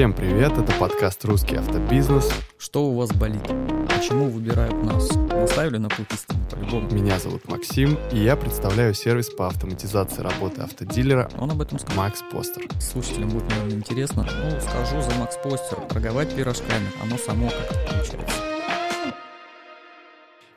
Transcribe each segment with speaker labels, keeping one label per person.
Speaker 1: Всем привет, это подкаст «Русский автобизнес».
Speaker 2: Что у вас болит? Почему выбирают нас? Наставили на путь истины по-любому.
Speaker 1: Меня зовут Максим, и я представляю сервис по автоматизации работы автодилера
Speaker 2: Он об этом сказал.
Speaker 1: Макс Постер.
Speaker 2: Слушателям будет, наверное, интересно. Ну, скажу за Макс Постер. Торговать пирожками, оно само как-то получается.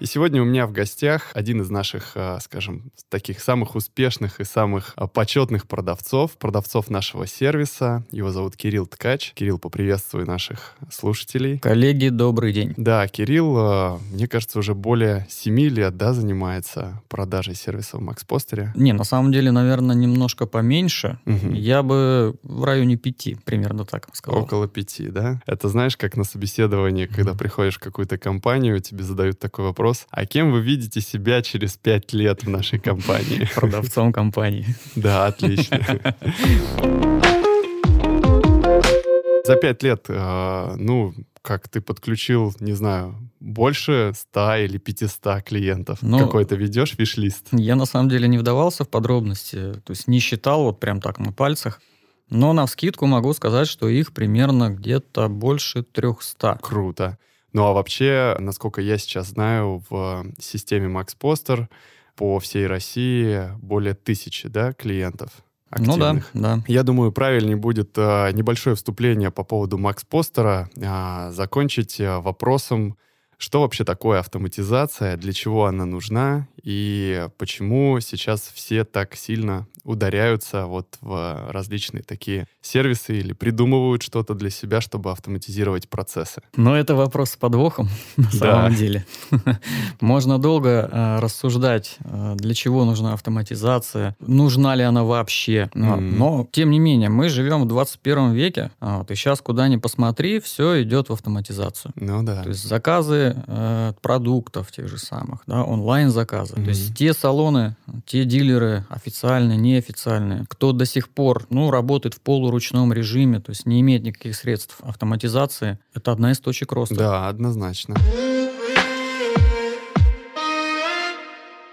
Speaker 1: И сегодня у меня в гостях один из наших, а, скажем, таких самых успешных и самых а, почетных продавцов, продавцов нашего сервиса. Его зовут Кирилл Ткач. Кирилл, поприветствуй наших слушателей.
Speaker 2: Коллеги, добрый день.
Speaker 1: Да, Кирилл, а, мне кажется, уже более 7 лет, да, занимается продажей сервиса в Макс Постере.
Speaker 2: Не, на самом деле, наверное, немножко поменьше.
Speaker 1: Мгм.
Speaker 2: Я бы в районе пяти, примерно так сказал.
Speaker 1: Около пяти, да? Это знаешь, как на собеседовании, когда приходишь в какую-то компанию, тебе задают такой вопрос, а кем вы видите себя через пять лет в нашей компании?
Speaker 2: Продавцом компании.
Speaker 1: Да, отлично. За пять лет, э, ну, как ты подключил, не знаю, больше 100 или 500 клиентов?
Speaker 2: Ну,
Speaker 1: Какой-то ведешь виш-лист?
Speaker 2: Я на самом деле не вдавался в подробности, то есть не считал вот прям так на пальцах. Но на вскидку могу сказать, что их примерно где-то больше 300.
Speaker 1: Круто. Ну а вообще, насколько я сейчас знаю, в системе Max Poster по всей России более тысячи, да, клиентов
Speaker 2: Ну да,
Speaker 1: активных.
Speaker 2: да.
Speaker 1: Я думаю, правильнее будет э, небольшое вступление по поводу Макс Постера а, закончить э, вопросом, что вообще такое автоматизация, для чего она нужна и почему сейчас все так сильно ударяются вот в различные такие сервисы или придумывают что-то для себя, чтобы автоматизировать процессы.
Speaker 2: Но это вопрос с подвохом, на
Speaker 1: Да.
Speaker 2: самом деле. Можно долго э, рассуждать, э, для чего нужна автоматизация, нужна ли она вообще. Но,
Speaker 1: Мгм.
Speaker 2: но, тем не менее, мы живем в 21 веке, а вот, и сейчас куда ни посмотри, все идет в автоматизацию.
Speaker 1: Ну да.
Speaker 2: То есть заказы э, продуктов тех же самых, да, онлайн-заказы.
Speaker 1: Мгм.
Speaker 2: То есть те салоны, те дилеры, официальные, неофициальные, кто до сих пор ну, работает в полуручном режиме, то есть не имеет никаких средств автоматизации, это одна из точек роста.
Speaker 1: Да, однозначно.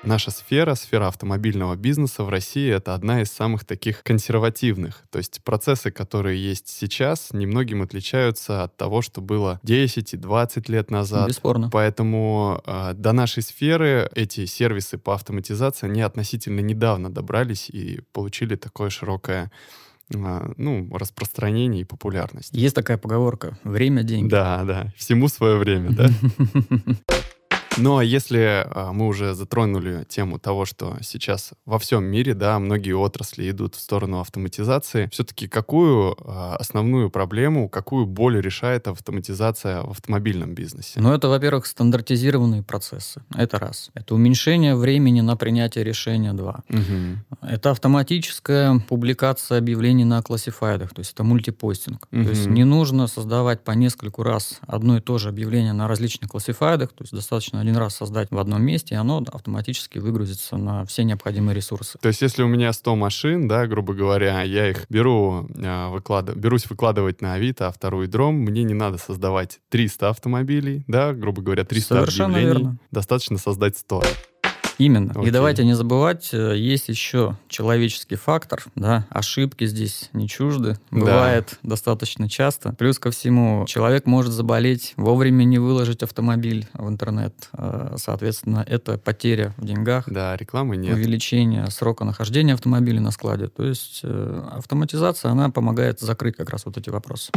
Speaker 1: Наша сфера, сфера автомобильного бизнеса в России, это одна из самых таких консервативных. То есть процессы, которые есть сейчас, немногим отличаются от того, что было 10 и 20 лет назад.
Speaker 2: Бесспорно.
Speaker 1: Поэтому э, до нашей сферы эти сервисы по автоматизации, они относительно недавно добрались и получили такое широкое э, ну, распространение и популярность.
Speaker 2: Есть такая поговорка «время – деньги».
Speaker 1: Да, да. Всему свое время, да? Ну, а если а, мы уже затронули тему того, что сейчас во всем мире, да, многие отрасли идут в сторону автоматизации, все-таки какую а, основную проблему, какую боль решает автоматизация в автомобильном бизнесе?
Speaker 2: Ну, это, во-первых, стандартизированные процессы. Это раз. Это уменьшение времени на принятие решения. Два.
Speaker 1: Мгм.
Speaker 2: Это автоматическая публикация объявлений на классифайдах, то есть это мультипостинг.
Speaker 1: Мгм.
Speaker 2: То есть не нужно создавать по нескольку раз одно и то же объявление на различных классифайдах, то есть достаточно один раз создать в одном месте, и оно автоматически выгрузится на все необходимые ресурсы.
Speaker 1: То есть, если у меня 100 машин, да, грубо говоря, я их беру, а, выклад- берусь выкладывать на Авито, а второй дром, мне не надо создавать 300 автомобилей, да, грубо говоря, 300
Speaker 2: Совершенно
Speaker 1: объявлений.
Speaker 2: верно.
Speaker 1: Достаточно создать 100.
Speaker 2: Именно.
Speaker 1: Окей.
Speaker 2: И давайте не забывать, э, есть еще человеческий фактор, да, ошибки здесь не чужды,
Speaker 1: Да.
Speaker 2: бывает достаточно часто. Плюс ко всему, человек может заболеть, вовремя не выложить автомобиль в интернет, Э, соответственно, это потеря в деньгах,
Speaker 1: Да, рекламы нет.
Speaker 2: увеличение срока нахождения автомобиля на складе. То есть э, автоматизация, она помогает закрыть как раз вот эти вопросы.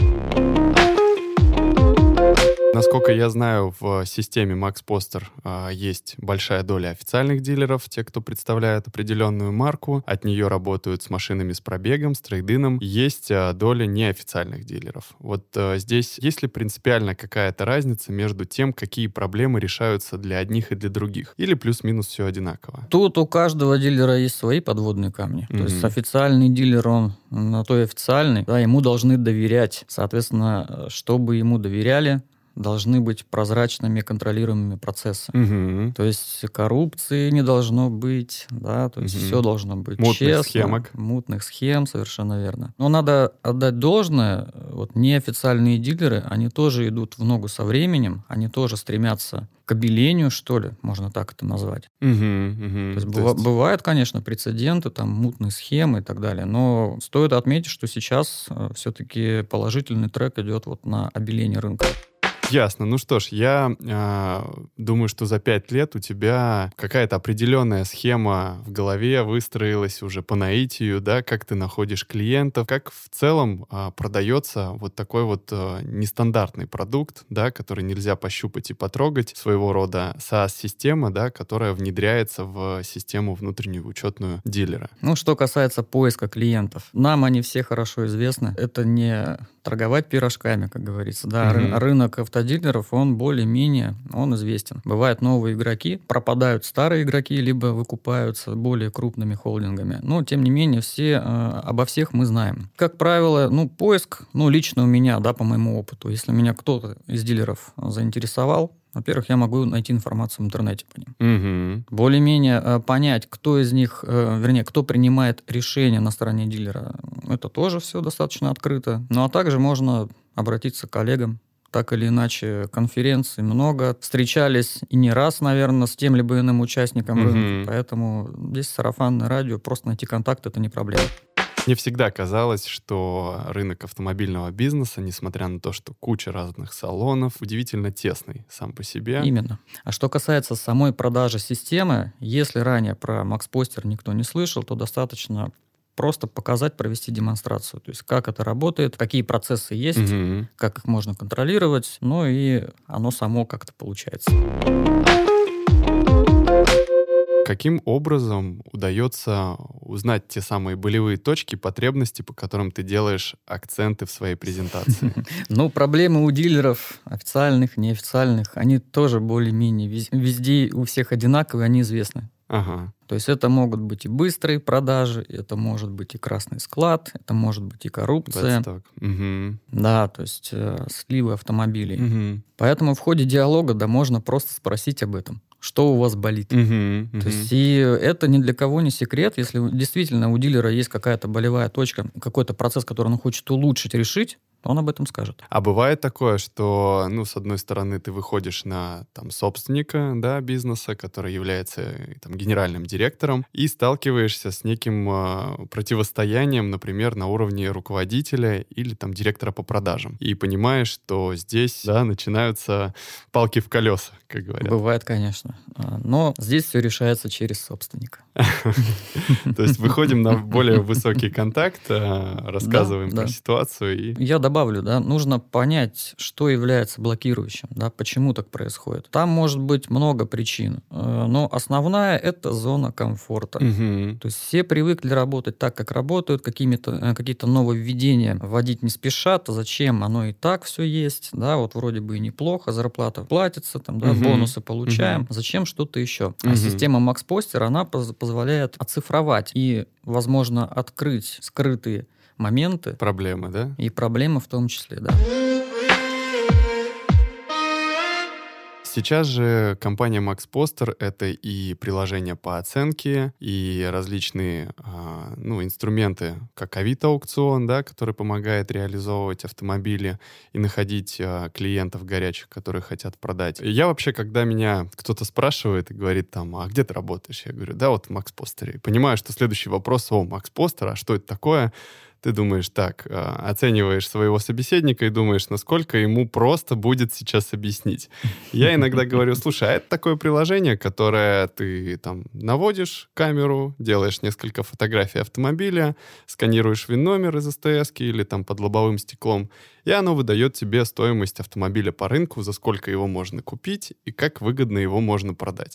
Speaker 1: Насколько я знаю, в системе Max Poster а, есть большая доля официальных дилеров, те, кто представляет определенную марку. От нее работают с машинами с пробегом, с трейдином. Есть а, доля неофициальных дилеров. Вот а, здесь есть ли принципиально какая-то разница между тем, какие проблемы решаются для одних и для других? Или плюс-минус все одинаково?
Speaker 2: Тут у каждого дилера есть свои подводные камни. То есть официальный дилер, он на то и официальный, да, ему должны доверять. Соответственно, э, чтобы ему доверяли, должны быть прозрачными, контролируемыми процессы.
Speaker 1: Угу.
Speaker 2: То есть коррупции не должно быть, да, то есть
Speaker 1: Мгм.
Speaker 2: все должно быть
Speaker 1: Мутных
Speaker 2: честно.
Speaker 1: схемок.
Speaker 2: Мутных схем, совершенно верно. Но надо отдать должное, э, вот неофициальные дилеры, они тоже идут в ногу со временем, они тоже стремятся к обелению, что ли, можно так это назвать.
Speaker 1: Угу. Угу.
Speaker 2: То есть, быва- бывают, конечно, прецеденты, там, мутные схемы и так далее, но стоит отметить, что сейчас все-таки положительный трек идет вот на обеление рынка.
Speaker 1: Ясно. Ну что ж, я а, думаю, что за пять лет у тебя какая-то определенная схема в голове выстроилась уже по наитию, да, как ты находишь клиентов, как в целом а, продается вот такой вот а, нестандартный продукт, да, который нельзя пощупать и потрогать, своего рода SaaS-система, да, которая внедряется в систему внутреннюю учетную дилера.
Speaker 2: Ну, что касается поиска клиентов, нам они все хорошо известны. Это не торговать пирожками, как говорится. Да,
Speaker 1: Мгм.
Speaker 2: ры- автодилеров, он более-менее, он известен. Бывают новые игроки, пропадают старые игроки, либо выкупаются более крупными холдингами. Но, тем не менее, все, э, обо всех мы знаем. Как правило, ну, поиск, ну, лично у меня, да, по моему опыту, если меня кто-то из дилеров заинтересовал, во-первых, я могу найти информацию в интернете по ним
Speaker 1: Угу.
Speaker 2: более-менее э, понять, кто из них, э, вернее, кто принимает решение на стороне дилера, это тоже все достаточно открыто. Ну а также можно обратиться к коллегам. Так или иначе, конференций много. Встречались и не раз, наверное, с тем либо иным участником
Speaker 1: Мгм.
Speaker 2: рынка. Поэтому здесь сарафанное радио, просто найти контакт – это не проблема.
Speaker 1: Мне всегда казалось, что рынок автомобильного бизнеса, несмотря на то, что куча разных салонов, удивительно тесный сам по себе.
Speaker 2: Именно. А что касается самой продажи системы, если ранее про Poster никто не слышал, то достаточно просто показать, провести демонстрацию. То есть как это работает, какие процессы есть,
Speaker 1: Мгм.
Speaker 2: как их можно контролировать, ну и оно само как-то получается.
Speaker 1: Каким образом удается узнать те самые болевые точки, потребности, по которым ты делаешь акценты в своей презентации?
Speaker 2: Ну, проблемы у дилеров, официальных, неофициальных, они тоже более-менее вез- везде у всех одинаковые, они известны.
Speaker 1: Ага.
Speaker 2: То есть это могут быть и быстрые продажи, это может быть и красный склад, это может быть и коррупция.
Speaker 1: that's так. Мгм.
Speaker 2: Да, то есть э, сливы автомобилей.
Speaker 1: Мгм.
Speaker 2: Поэтому в ходе диалога, да, можно просто спросить об этом. Что у вас болит?
Speaker 1: Мгм.
Speaker 2: То
Speaker 1: Мгм.
Speaker 2: есть и это ни для кого не секрет. Если действительно у дилера есть какая-то болевая точка, какой-то процесс, который он хочет улучшить, решить, то он об этом скажет.
Speaker 1: А бывает такое, что, ну, с одной стороны, ты выходишь на там собственника, да, бизнеса, который является э, там генеральным директором, и сталкиваешься с неким э, противостоянием, например, на уровне руководителя или там директора по продажам, и понимаешь, что здесь, да, начинаются палки в колеса, как говорят.
Speaker 2: Бывает, конечно. А, Но здесь все решается через собственника.
Speaker 1: То есть выходим на более высокий контакт, э, рассказываем про ситуацию и
Speaker 2: Я добавлю, да, нужно понять, что является блокирующим, да, почему так происходит. Там может быть много причин, э, но основная это зона комфорта.
Speaker 1: Мгм.
Speaker 2: То есть все привыкли работать так, как работают, какими-то, э, какие-то нововведения вводить не спешат. Зачем? Оно и так все есть. Да, вот вроде бы и неплохо, зарплата платится, там, да,
Speaker 1: Мгм.
Speaker 2: бонусы получаем.
Speaker 1: Мгм.
Speaker 2: Зачем что-то еще?
Speaker 1: Мгм.
Speaker 2: А система Poster, она поз- позволяет оцифровать и, возможно, открыть скрытые моменты
Speaker 1: проблемы, да?
Speaker 2: и проблемы в том числе, да.
Speaker 1: Сейчас же компания Max Poster — это и приложение по оценке, и различные а, ну, инструменты, как Авито-аукцион, да, который помогает реализовывать автомобили и находить а, клиентов горячих, которые хотят продать. И я вообще, когда меня кто-то спрашивает и говорит там, а где ты работаешь? Я говорю, да, вот в Max Poster. И понимаю, что следующий вопрос, о, Max Poster, а что это такое? Ты думаешь так, а, оцениваешь своего собеседника и думаешь, насколько ему просто будет сейчас объяснить. Я иногда говорю, слушай, а это такое приложение, которое ты там наводишь камеру, делаешь несколько фотографий автомобиля, сканируешь ВИН-номер из СТС или там под лобовым стеклом, и оно выдает тебе стоимость автомобиля по рынку, за сколько его можно купить и как выгодно его можно продать.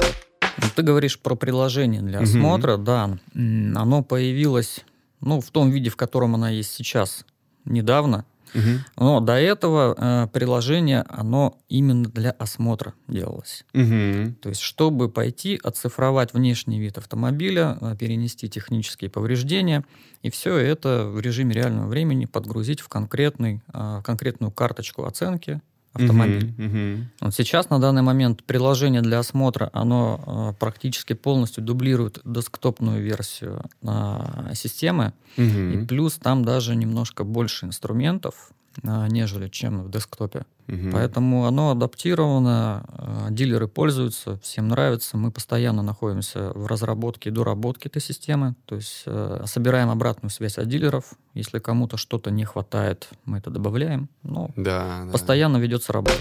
Speaker 2: Ну, Ты говоришь про приложение для осмотра, да. М, Оно появилось, ну, в том виде, в котором оно есть сейчас, недавно.
Speaker 1: Мгм.
Speaker 2: Но до этого э, приложение, оно именно для осмотра делалось.
Speaker 1: Мгм.
Speaker 2: То есть, чтобы пойти оцифровать внешний вид автомобиля, э, перенести технические повреждения, и все это в режиме реального времени подгрузить в конкретный, э, конкретную карточку оценки автомобиль.
Speaker 1: Мгм, мгм.
Speaker 2: Вот сейчас на данный момент приложение для осмотра, оно э, практически полностью дублирует десктопную версию э, системы, и
Speaker 1: Мгм,
Speaker 2: плюс там даже немножко больше инструментов, нежели чем в десктопе.
Speaker 1: мгм.
Speaker 2: Поэтому оно адаптировано, э, дилеры пользуются, всем нравится. Мы постоянно находимся в разработке и доработке этой системы. То есть э, собираем обратную связь от дилеров. Если кому-то что-то не хватает, мы это добавляем. Ну,
Speaker 1: Да, да.
Speaker 2: постоянно ведется работа.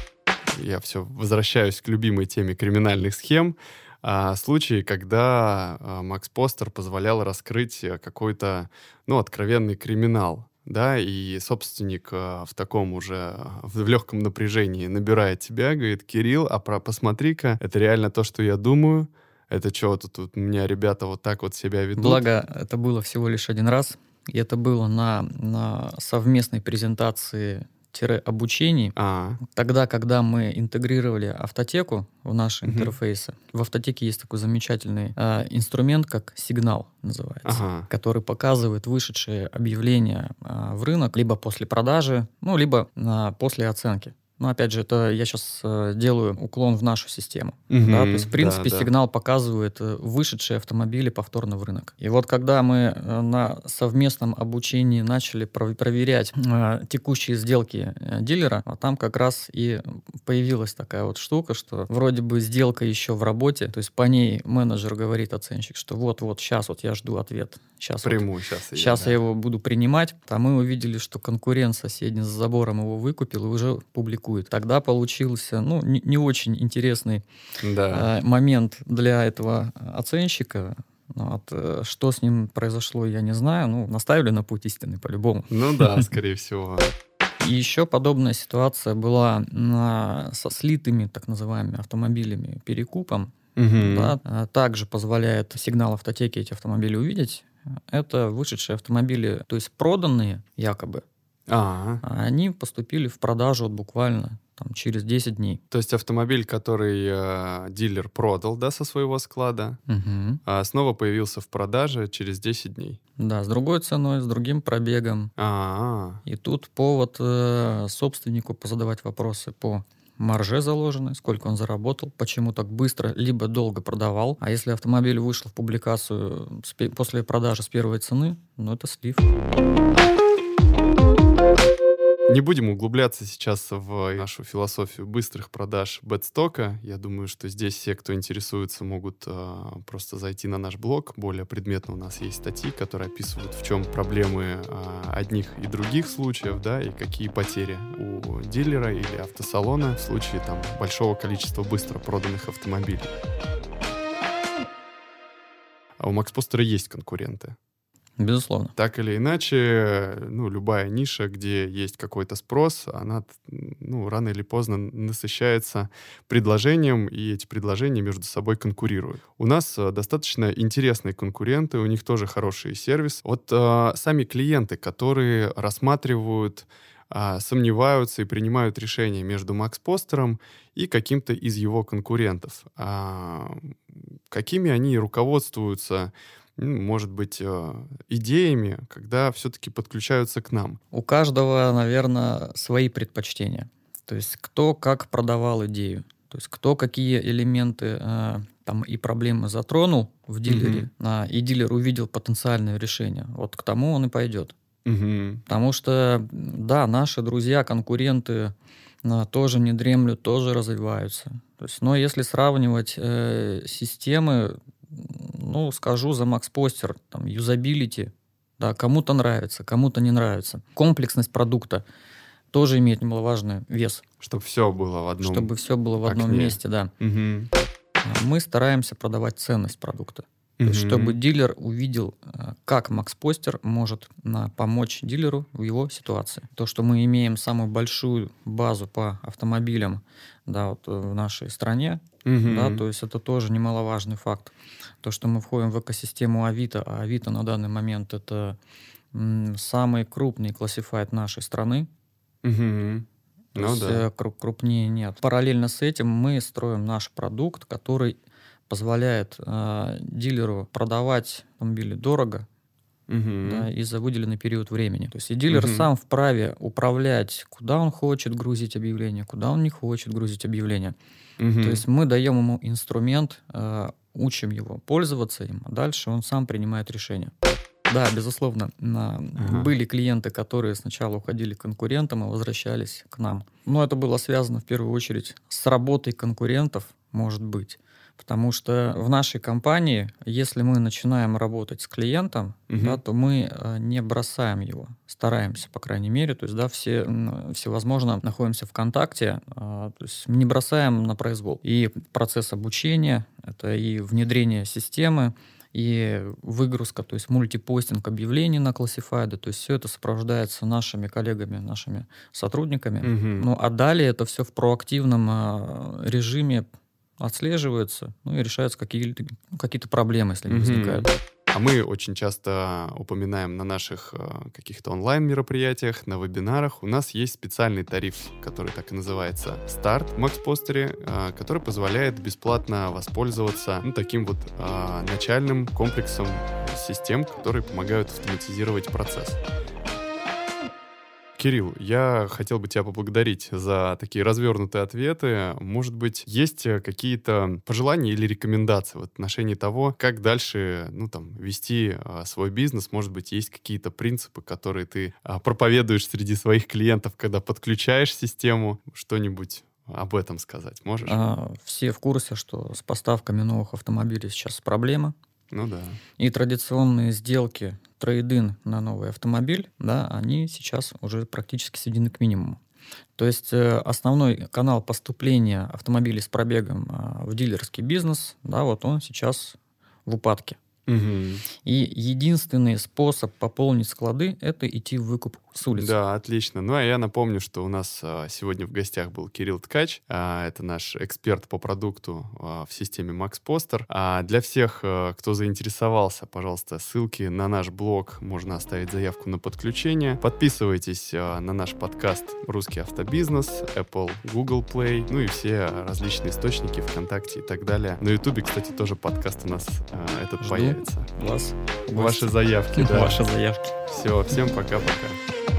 Speaker 1: я все возвращаюсь к любимой теме криминальных схем. А, случаи, когда а, Макс Постер позволял раскрыть э, какой-то, ну, откровенный криминал, да, и собственник а, в таком уже, а, в легком напряжении набирает тебя, говорит, Кирилл, а про, посмотри-ка, это реально то, что я думаю, это что тут, у меня ребята вот так вот себя ведут.
Speaker 2: Благо, это было всего лишь один раз. И это было на, на совместной презентации-обучении.
Speaker 1: А,
Speaker 2: Тогда, когда мы интегрировали автотеку в наши
Speaker 1: Мгм.
Speaker 2: интерфейсы, в автотеке есть такой замечательный э, инструмент, как сигнал называется,
Speaker 1: ага,
Speaker 2: который показывает вышедшие объявления э, в рынок либо после продажи, ну, либо э, после оценки. Но опять же, это я сейчас делаю уклон в нашу систему. Да, то есть, в принципе,
Speaker 1: да, да.
Speaker 2: сигнал показывает э, вышедшие автомобили повторно в рынок. И вот когда мы э, на совместном обучении начали пров- проверять э, текущие сделки э, дилера, а там как раз и появилась такая вот штука, что вроде бы сделка еще в работе, то есть по ней менеджер говорит оценщик, что вот-вот, сейчас вот я жду ответ. Сейчас вот
Speaker 1: Приму сейчас.
Speaker 2: Сейчас я его буду принимать. А мы увидели, что конкурент соседний с забором его выкупил и уже публикует. Тогда получился ну, не, не очень интересный
Speaker 1: Да.
Speaker 2: э, момент для этого оценщика. Ну, вот, э, что с ним произошло, я не знаю. Ну, наставили на путь истины по-любому.
Speaker 1: Ну да, скорее всего.
Speaker 2: И еще подобная ситуация была на- со слитыми, так называемыми, автомобилями перекупом.
Speaker 1: Мгм.
Speaker 2: Да, а, также позволяет сигнал автотеки эти автомобили увидеть. Это вышедшие автомобили, то есть проданные якобы,
Speaker 1: А,
Speaker 2: а они поступили в продажу вот буквально там, через 10 дней.
Speaker 1: То есть автомобиль, который э, дилер продал, да, со своего склада,
Speaker 2: Мгм.
Speaker 1: а снова появился в продаже через 10 дней.
Speaker 2: Да, с другой ценой, с другим пробегом.
Speaker 1: А,
Speaker 2: И тут повод э, собственнику позадавать вопросы по марже заложенной, сколько он заработал, почему так быстро, либо долго продавал. А если автомобиль вышел в публикацию после продажи с первой цены, ну это слив.
Speaker 1: Не будем углубляться сейчас в нашу философию быстрых продаж бэтстока. Я думаю, что здесь все, кто интересуется, могут э, просто зайти на наш блог. Более предметно у нас есть статьи, которые описывают, в чем проблемы э, одних и других случаев, да, и какие потери у дилера или автосалона в случае там большого количества быстро проданных автомобилей. А у Макс Постера есть конкуренты.
Speaker 2: Безусловно.
Speaker 1: Так или иначе, ну, любая ниша, где есть какой-то спрос, она, ну, рано или поздно насыщается предложением, и эти предложения между собой конкурируют. У нас э, достаточно интересные конкуренты, у них тоже хороший сервис. Вот э, сами клиенты, которые рассматривают а, сомневаются и принимают решения между Макс Постером и каким-то из его конкурентов. А, какими они руководствуются может быть, э, идеями, когда все-таки подключаются к нам.
Speaker 2: У каждого, наверное, свои предпочтения. То есть кто как продавал идею. То есть кто какие элементы э, там и проблемы затронул в дилере, а, и дилер увидел потенциальное решение. Вот к тому он и пойдет.
Speaker 1: Мгм.
Speaker 2: Потому что, да, наши друзья, конкуренты а, тоже не дремлют, тоже развиваются. То есть, но если сравнивать э, системы, ну, скажу за Max Poster, там, юзабилити, да, кому-то нравится, кому-то не нравится. Комплексность продукта тоже имеет немаловажный вес,
Speaker 1: Чтобы все было в одном.
Speaker 2: чтобы все было в одном
Speaker 1: окне.
Speaker 2: месте, да. А Мы стараемся продавать ценность продукта. То есть, чтобы дилер увидел, э, как Макс Постер может помочь дилеру в его ситуации. То, что мы имеем самую большую базу по автомобилям да, вот, э, в нашей стране,
Speaker 1: Мгм.
Speaker 2: да, то есть это тоже немаловажный факт. То, что мы входим в экосистему Авито, а Авито на данный момент это самый крупный классифайт нашей страны.
Speaker 1: Мгм.
Speaker 2: То
Speaker 1: Ну
Speaker 2: есть,
Speaker 1: да.
Speaker 2: э, кру- крупнее нет. Параллельно с этим мы строим наш продукт, который позволяет э, дилеру продавать автомобили дорого, угу. да, и за выделенный период времени. То есть и дилер угу. сам вправе управлять, куда он хочет грузить объявление, куда он не хочет грузить объявление. Угу. То есть мы даем ему инструмент, э, учим его пользоваться им, а дальше он сам принимает решение. Да, безусловно. На... Ага. Были клиенты, которые сначала уходили к конкурентам и возвращались к нам. Но это было связано в первую очередь с работой конкурентов, может быть. Потому что в нашей компании, если мы начинаем работать с клиентом, угу. да, то мы э, не бросаем его, стараемся, по крайней мере. То есть, да, все, всевозможно находимся в контакте, а, то есть не бросаем на произвол. И процесс обучения, это и внедрение системы, и выгрузка, то есть мультипостинг объявлений на классифайды, то есть все это сопровождается нашими коллегами, нашими сотрудниками. Угу. Ну а далее это все в проактивном э, режиме отслеживается, ну и решаются какие-то ну, какие проблемы, если они угу. возникают.
Speaker 1: А мы очень часто упоминаем на наших э, каких-то онлайн-мероприятиях, на вебинарах. У нас есть специальный тариф, который так и называется «Старт» в Макспостере, э, который позволяет бесплатно воспользоваться ну, таким вот э, начальным комплексом систем, которые помогают автоматизировать процесс. Кирилл, я хотел бы тебя поблагодарить за такие развернутые ответы. Может быть, есть э, какие-то пожелания или рекомендации в отношении того, как дальше, ну, там, вести а, свой бизнес? Может быть, есть какие-то принципы, которые ты а, проповедуешь среди своих клиентов, когда подключаешь систему? Что-нибудь об этом сказать можешь? А,
Speaker 2: все в курсе, что с поставками новых автомобилей сейчас проблема.
Speaker 1: Ну да.
Speaker 2: И традиционные сделки трейдин на новый автомобиль, да, они сейчас уже практически сведены к минимуму. То есть э, основной канал поступления автомобилей с пробегом а, в дилерский бизнес, да, вот он сейчас в упадке. Угу. И единственный способ пополнить склады – это идти в выкуп с улицы.
Speaker 1: Да, отлично. Ну, а я напомню, что у нас а, сегодня в гостях был Кирилл Ткач. А, это наш эксперт по продукту а, в системе Max Poster. А для всех, кто заинтересовался, пожалуйста, ссылки на наш блог. Можно оставить заявку на подключение. Подписывайтесь на наш подкаст «Русский автобизнес», Apple, Google Play, ну и все различные источники ВКонтакте и так далее. На Ютубе, кстати, тоже подкаст у нас этот Жду появится.
Speaker 2: Вас.
Speaker 1: Ваши заявки,
Speaker 2: да. Ваши заявки.
Speaker 1: Все, всем пока-пока.